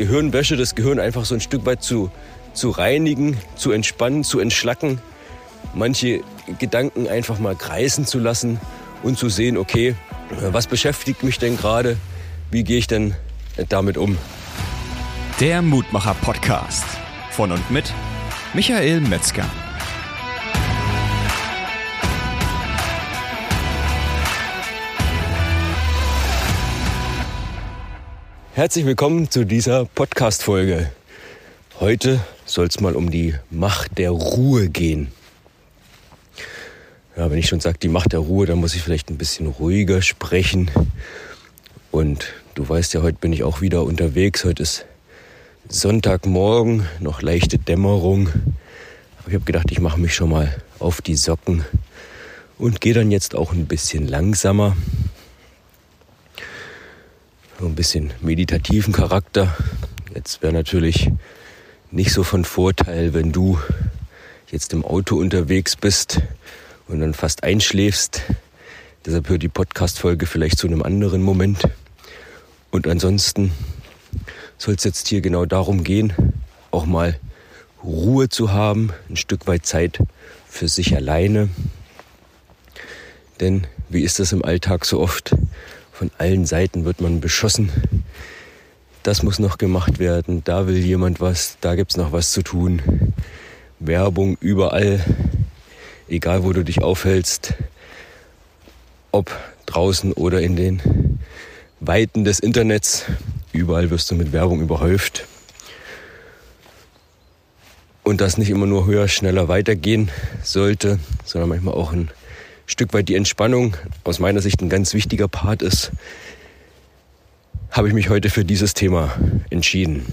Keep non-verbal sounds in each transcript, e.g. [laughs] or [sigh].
Gehirnwäsche, das Gehirn einfach so ein Stück weit zu, zu reinigen, zu entspannen, zu entschlacken, manche Gedanken einfach mal kreisen zu lassen und zu sehen, okay, was beschäftigt mich denn gerade, wie gehe ich denn damit um. Der Mutmacher Podcast von und mit Michael Metzger. Herzlich willkommen zu dieser Podcast-Folge. Heute soll es mal um die Macht der Ruhe gehen. Ja, wenn ich schon sage, die Macht der Ruhe, dann muss ich vielleicht ein bisschen ruhiger sprechen. Und du weißt ja, heute bin ich auch wieder unterwegs. Heute ist Sonntagmorgen, noch leichte Dämmerung. Aber ich habe gedacht, ich mache mich schon mal auf die Socken und gehe dann jetzt auch ein bisschen langsamer so ein bisschen meditativen Charakter. Jetzt wäre natürlich nicht so von Vorteil, wenn du jetzt im Auto unterwegs bist und dann fast einschläfst. Deshalb hört die Podcast-Folge vielleicht zu einem anderen Moment. Und ansonsten soll es jetzt hier genau darum gehen, auch mal Ruhe zu haben, ein Stück weit Zeit für sich alleine. Denn wie ist das im Alltag so oft? Von allen Seiten wird man beschossen. Das muss noch gemacht werden, da will jemand was, da gibt es noch was zu tun. Werbung überall, egal wo du dich aufhältst, ob draußen oder in den Weiten des Internets, überall wirst du mit Werbung überhäuft. Und das nicht immer nur höher, schneller weitergehen sollte, sondern manchmal auch ein Stück weit die Entspannung aus meiner Sicht ein ganz wichtiger Part ist, habe ich mich heute für dieses Thema entschieden.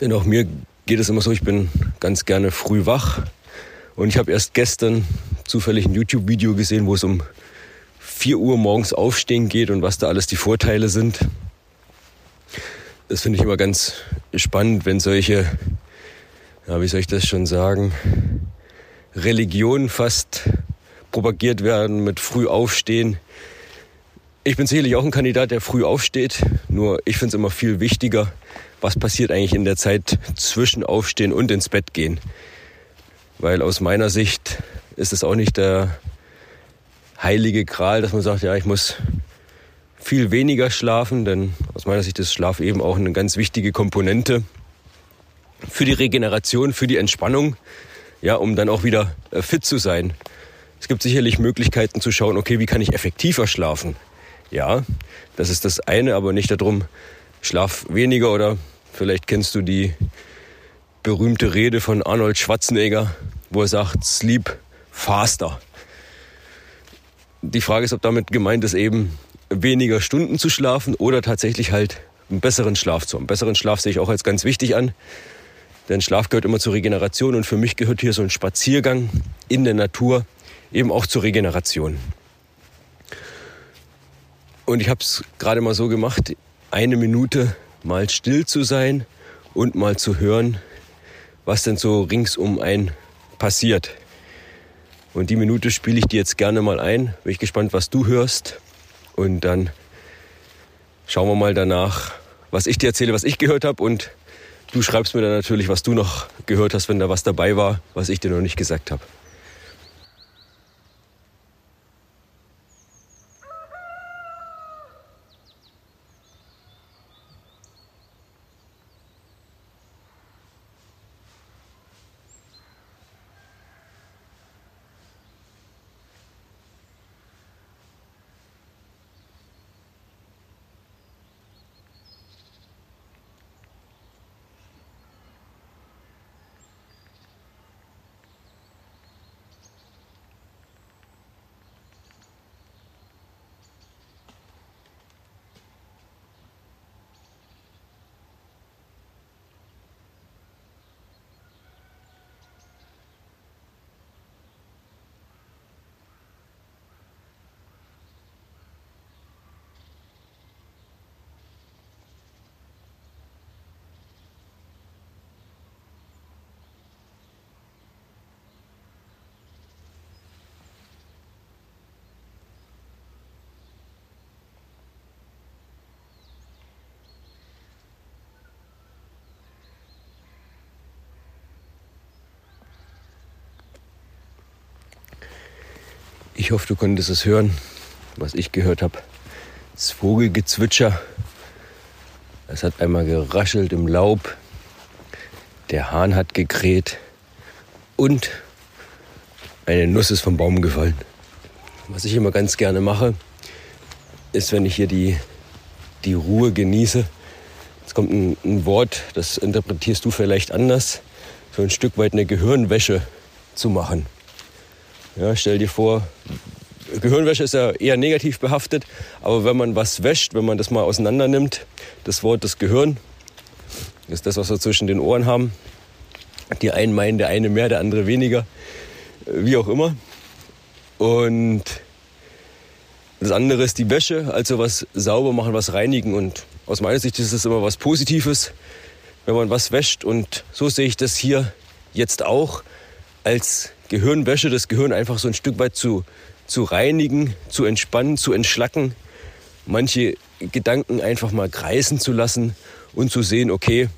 Denn auch mir geht es immer so, ich bin ganz gerne früh wach und ich habe erst gestern zufällig ein YouTube-Video gesehen, wo es um 4 Uhr morgens aufstehen geht und was da alles die Vorteile sind. Das finde ich immer ganz spannend, wenn solche, ja, wie soll ich das schon sagen, Religion fast propagiert werden mit früh aufstehen. Ich bin sicherlich auch ein Kandidat, der früh aufsteht. Nur ich finde es immer viel wichtiger, was passiert eigentlich in der Zeit zwischen Aufstehen und ins Bett gehen. Weil aus meiner Sicht ist es auch nicht der heilige Gral, dass man sagt, ja, ich muss viel weniger schlafen, denn aus meiner Sicht ist Schlaf eben auch eine ganz wichtige Komponente für die Regeneration, für die Entspannung ja, um dann auch wieder äh, fit zu sein. Es gibt sicherlich Möglichkeiten zu schauen, okay, wie kann ich effektiver schlafen? Ja, das ist das eine, aber nicht darum, schlaf weniger oder vielleicht kennst du die berühmte Rede von Arnold Schwarzenegger, wo er sagt, sleep faster. Die Frage ist, ob damit gemeint ist, eben weniger Stunden zu schlafen oder tatsächlich halt einen besseren Schlaf zu haben. Besseren Schlaf sehe ich auch als ganz wichtig an. Denn Schlaf gehört immer zur Regeneration und für mich gehört hier so ein Spaziergang in der Natur eben auch zur Regeneration. Und ich habe es gerade mal so gemacht, eine Minute mal still zu sein und mal zu hören, was denn so ringsum ein passiert. Und die Minute spiele ich dir jetzt gerne mal ein. Bin ich gespannt, was du hörst. Und dann schauen wir mal danach, was ich dir erzähle, was ich gehört habe und Du schreibst mir dann natürlich, was du noch gehört hast, wenn da was dabei war, was ich dir noch nicht gesagt habe. Ich hoffe, du konntest es hören, was ich gehört habe. Das Vogelgezwitscher. Es hat einmal geraschelt im Laub. Der Hahn hat gekräht. Und eine Nuss ist vom Baum gefallen. Was ich immer ganz gerne mache, ist, wenn ich hier die, die Ruhe genieße. Jetzt kommt ein, ein Wort, das interpretierst du vielleicht anders. So ein Stück weit eine Gehirnwäsche zu machen. Ja, stell dir vor, Gehirnwäsche ist ja eher negativ behaftet, aber wenn man was wäscht, wenn man das mal auseinander nimmt, das Wort das Gehirn, ist das, was wir zwischen den Ohren haben. Die einen meinen, der eine mehr, der andere weniger, wie auch immer. Und das andere ist die Wäsche, also was sauber machen, was reinigen. Und aus meiner Sicht ist das immer was Positives, wenn man was wäscht. Und so sehe ich das hier jetzt auch als Gehirnwäsche, das Gehirn einfach so ein Stück weit zu, zu reinigen, zu entspannen, zu entschlacken, manche Gedanken einfach mal kreisen zu lassen und zu sehen, okay,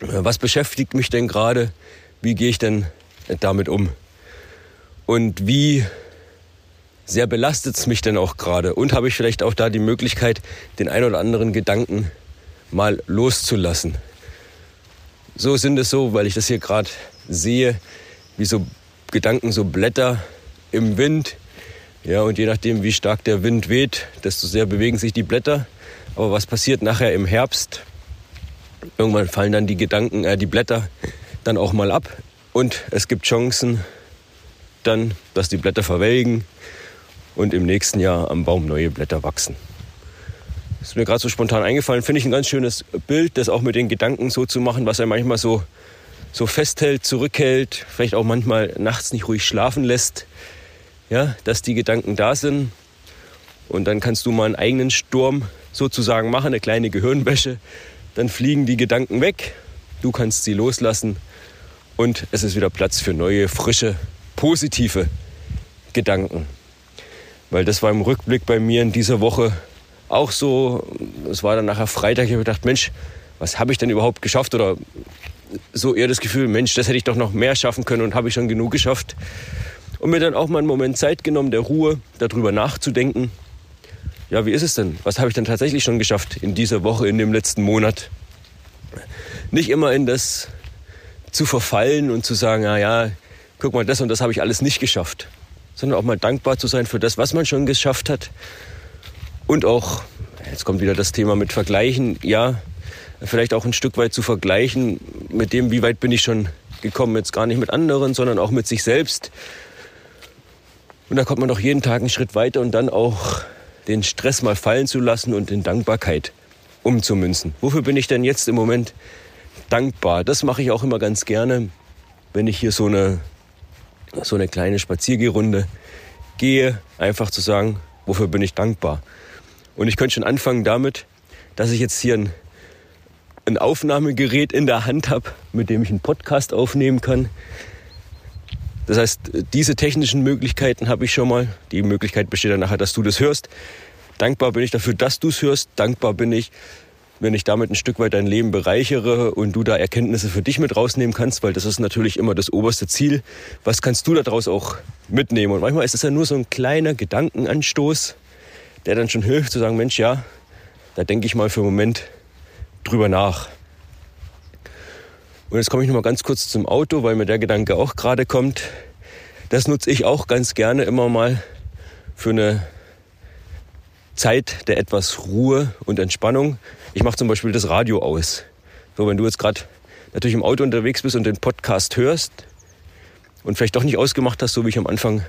was beschäftigt mich denn gerade, wie gehe ich denn damit um? Und wie sehr belastet es mich denn auch gerade? Und habe ich vielleicht auch da die Möglichkeit, den ein oder anderen Gedanken mal loszulassen. So sind es so, weil ich das hier gerade sehe, wie so Gedanken, so Blätter im Wind. Ja, und je nachdem, wie stark der Wind weht, desto sehr bewegen sich die Blätter. Aber was passiert nachher im Herbst? Irgendwann fallen dann die Gedanken, äh, die Blätter dann auch mal ab. Und es gibt Chancen dann, dass die Blätter verwelken und im nächsten Jahr am Baum neue Blätter wachsen. Das ist mir gerade so spontan eingefallen. Finde ich ein ganz schönes Bild, das auch mit den Gedanken so zu machen, was er manchmal so so festhält, zurückhält, vielleicht auch manchmal nachts nicht ruhig schlafen lässt, ja, dass die Gedanken da sind. Und dann kannst du mal einen eigenen Sturm sozusagen machen, eine kleine Gehirnwäsche. Dann fliegen die Gedanken weg, du kannst sie loslassen und es ist wieder Platz für neue, frische, positive Gedanken. Weil das war im Rückblick bei mir in dieser Woche auch so. Es war dann nachher Freitag, ich habe gedacht, Mensch, was habe ich denn überhaupt geschafft oder so eher das Gefühl, Mensch, das hätte ich doch noch mehr schaffen können und habe ich schon genug geschafft. Und mir dann auch mal einen Moment Zeit genommen, der Ruhe, darüber nachzudenken. Ja, wie ist es denn? Was habe ich denn tatsächlich schon geschafft in dieser Woche, in dem letzten Monat? Nicht immer in das zu verfallen und zu sagen, na ja, guck mal, das und das habe ich alles nicht geschafft. Sondern auch mal dankbar zu sein für das, was man schon geschafft hat. Und auch, jetzt kommt wieder das Thema mit Vergleichen, ja, vielleicht auch ein Stück weit zu vergleichen mit dem, wie weit bin ich schon gekommen, jetzt gar nicht mit anderen, sondern auch mit sich selbst. Und da kommt man doch jeden Tag einen Schritt weiter und dann auch den Stress mal fallen zu lassen und in Dankbarkeit umzumünzen. Wofür bin ich denn jetzt im Moment dankbar? Das mache ich auch immer ganz gerne, wenn ich hier so eine, so eine kleine Spaziergehrunde gehe, einfach zu sagen, wofür bin ich dankbar? Und ich könnte schon anfangen damit, dass ich jetzt hier ein ein Aufnahmegerät in der Hand habe, mit dem ich einen Podcast aufnehmen kann. Das heißt, diese technischen Möglichkeiten habe ich schon mal. Die Möglichkeit besteht dann nachher, dass du das hörst. Dankbar bin ich dafür, dass du es hörst. Dankbar bin ich, wenn ich damit ein Stück weit dein Leben bereichere und du da Erkenntnisse für dich mit rausnehmen kannst, weil das ist natürlich immer das oberste Ziel. Was kannst du daraus auch mitnehmen? Und manchmal ist es ja nur so ein kleiner Gedankenanstoß, der dann schon hilft zu sagen, Mensch, ja, da denke ich mal für einen Moment drüber nach. Und jetzt komme ich noch mal ganz kurz zum Auto, weil mir der Gedanke auch gerade kommt. Das nutze ich auch ganz gerne immer mal für eine Zeit der etwas Ruhe und Entspannung. Ich mache zum Beispiel das Radio aus. So, wenn du jetzt gerade natürlich im Auto unterwegs bist und den Podcast hörst und vielleicht doch nicht ausgemacht hast, so wie ich am Anfang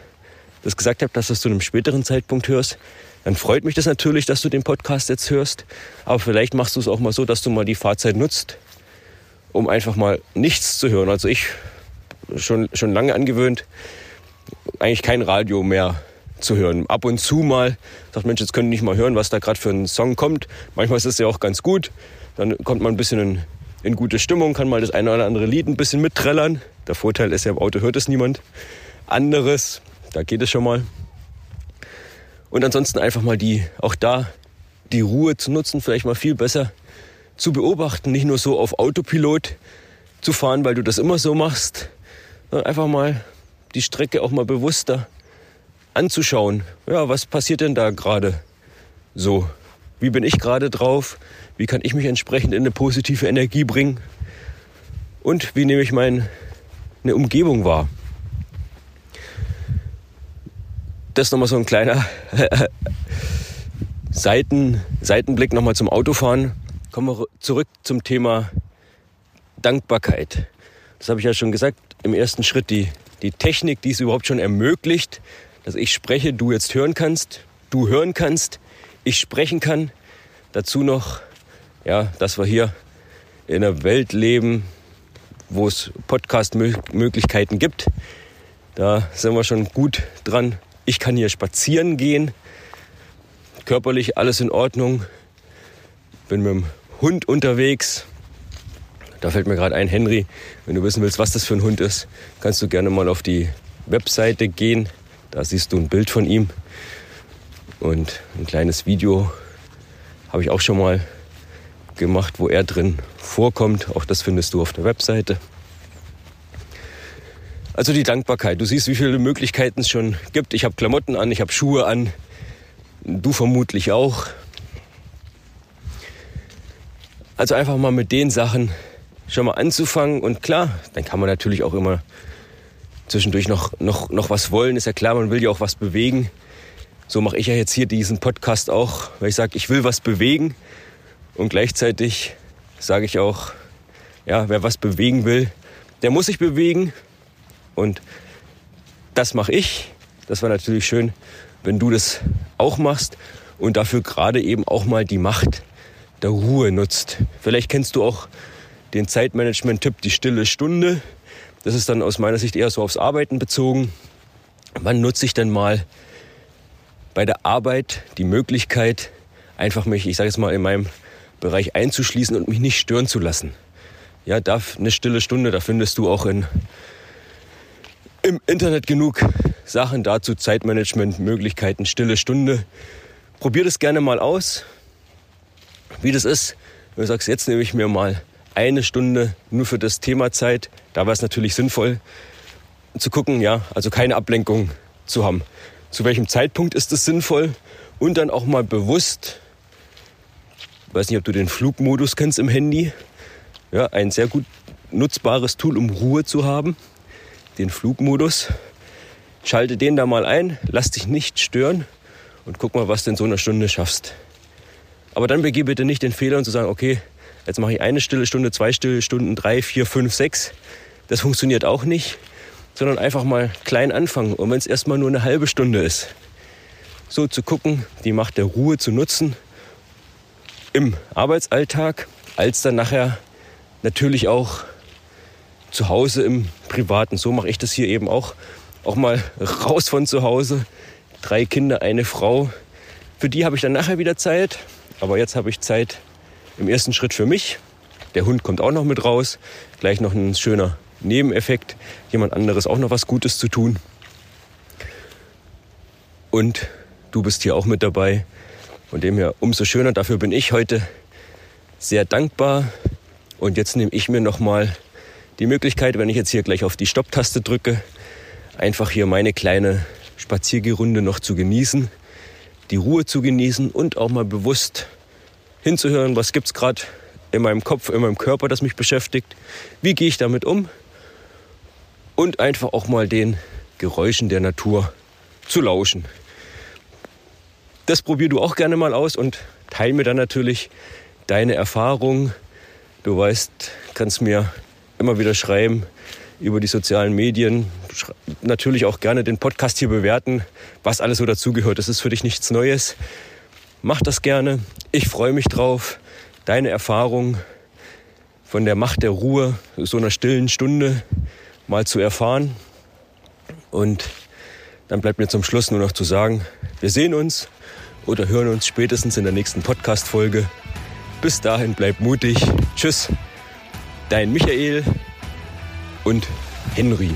das gesagt habe, dass du es zu einem späteren Zeitpunkt hörst, dann freut mich das natürlich, dass du den Podcast jetzt hörst. Aber vielleicht machst du es auch mal so, dass du mal die Fahrzeit nutzt, um einfach mal nichts zu hören. Also ich schon, schon lange angewöhnt, eigentlich kein Radio mehr zu hören. Ab und zu mal sagt, Mensch, jetzt können nicht mal hören, was da gerade für ein Song kommt. Manchmal ist es ja auch ganz gut. Dann kommt man ein bisschen in, in gute Stimmung, kann mal das eine oder andere Lied ein bisschen mitträllern. Der Vorteil ist ja, im Auto hört es niemand anderes. Da geht es schon mal. Und ansonsten einfach mal die, auch da die Ruhe zu nutzen, vielleicht mal viel besser zu beobachten, nicht nur so auf Autopilot zu fahren, weil du das immer so machst, sondern einfach mal die Strecke auch mal bewusster anzuschauen, ja, was passiert denn da gerade so? Wie bin ich gerade drauf? Wie kann ich mich entsprechend in eine positive Energie bringen? Und wie nehme ich meine Umgebung wahr? Das nochmal so ein kleiner [laughs] Seiten, Seitenblick nochmal zum Autofahren. Kommen wir zurück zum Thema Dankbarkeit. Das habe ich ja schon gesagt, im ersten Schritt die, die Technik, die es überhaupt schon ermöglicht, dass ich spreche, du jetzt hören kannst, du hören kannst, ich sprechen kann. Dazu noch, ja, dass wir hier in einer Welt leben, wo es Podcast-Möglichkeiten gibt. Da sind wir schon gut dran. Ich kann hier spazieren gehen, körperlich alles in Ordnung. Bin mit dem Hund unterwegs. Da fällt mir gerade ein, Henry, wenn du wissen willst, was das für ein Hund ist, kannst du gerne mal auf die Webseite gehen. Da siehst du ein Bild von ihm und ein kleines Video habe ich auch schon mal gemacht, wo er drin vorkommt. Auch das findest du auf der Webseite. Also die Dankbarkeit. Du siehst, wie viele Möglichkeiten es schon gibt. Ich habe Klamotten an, ich habe Schuhe an. Du vermutlich auch. Also einfach mal mit den Sachen schon mal anzufangen. Und klar, dann kann man natürlich auch immer zwischendurch noch, noch, noch was wollen. Ist ja klar, man will ja auch was bewegen. So mache ich ja jetzt hier diesen Podcast auch, weil ich sage, ich will was bewegen. Und gleichzeitig sage ich auch, ja, wer was bewegen will, der muss sich bewegen. Und das mache ich. Das war natürlich schön, wenn du das auch machst und dafür gerade eben auch mal die Macht der Ruhe nutzt. Vielleicht kennst du auch den Zeitmanagement-Tipp, die stille Stunde. Das ist dann aus meiner Sicht eher so aufs Arbeiten bezogen. Wann nutze ich denn mal bei der Arbeit die Möglichkeit, einfach mich, ich sage jetzt mal, in meinem Bereich einzuschließen und mich nicht stören zu lassen? Ja, da eine stille Stunde, da findest du auch in, im Internet genug Sachen dazu, Zeitmanagement, Möglichkeiten, stille Stunde. Probier das gerne mal aus, wie das ist. Wenn du sagst, jetzt nehme ich mir mal eine Stunde nur für das Thema Zeit. Da war es natürlich sinnvoll zu gucken, ja, also keine Ablenkung zu haben. Zu welchem Zeitpunkt ist es sinnvoll? Und dann auch mal bewusst, ich weiß nicht, ob du den Flugmodus kennst im Handy, ja, ein sehr gut nutzbares Tool, um Ruhe zu haben, den Flugmodus. Schalte den da mal ein, lass dich nicht stören und guck mal, was du in so einer Stunde schaffst. Aber dann begeh bitte nicht den Fehler und zu sagen, okay, Jetzt mache ich eine stille Stunde, zwei stille Stunden, drei, vier, fünf, sechs. Das funktioniert auch nicht, sondern einfach mal klein anfangen. Und wenn es erstmal nur eine halbe Stunde ist, so zu gucken, die Macht der Ruhe zu nutzen im Arbeitsalltag, als dann nachher natürlich auch zu Hause im Privaten. So mache ich das hier eben auch. Auch mal [laughs] raus von zu Hause. Drei Kinder, eine Frau. Für die habe ich dann nachher wieder Zeit. Aber jetzt habe ich Zeit im ersten Schritt für mich. Der Hund kommt auch noch mit raus. Gleich noch ein schöner Nebeneffekt. Jemand anderes auch noch was Gutes zu tun. Und du bist hier auch mit dabei. Von dem her umso schöner. Dafür bin ich heute sehr dankbar. Und jetzt nehme ich mir noch mal die Möglichkeit, wenn ich jetzt hier gleich auf die Stopptaste drücke, einfach hier meine kleine Spaziergerunde noch zu genießen, die Ruhe zu genießen und auch mal bewusst hinzuhören, was gibt es gerade in meinem Kopf, in meinem Körper, das mich beschäftigt, wie gehe ich damit um und einfach auch mal den Geräuschen der Natur zu lauschen. Das probier du auch gerne mal aus und teile mir dann natürlich deine Erfahrungen. Du weißt, kannst mir immer wieder schreiben über die sozialen Medien. Natürlich auch gerne den Podcast hier bewerten, was alles so dazugehört. Das ist für dich nichts Neues. Mach das gerne. Ich freue mich drauf, deine Erfahrung von der Macht der Ruhe, so einer stillen Stunde mal zu erfahren. Und dann bleibt mir zum Schluss nur noch zu sagen, wir sehen uns oder hören uns spätestens in der nächsten Podcast-Folge. Bis dahin bleib mutig. Tschüss, dein Michael und Henry.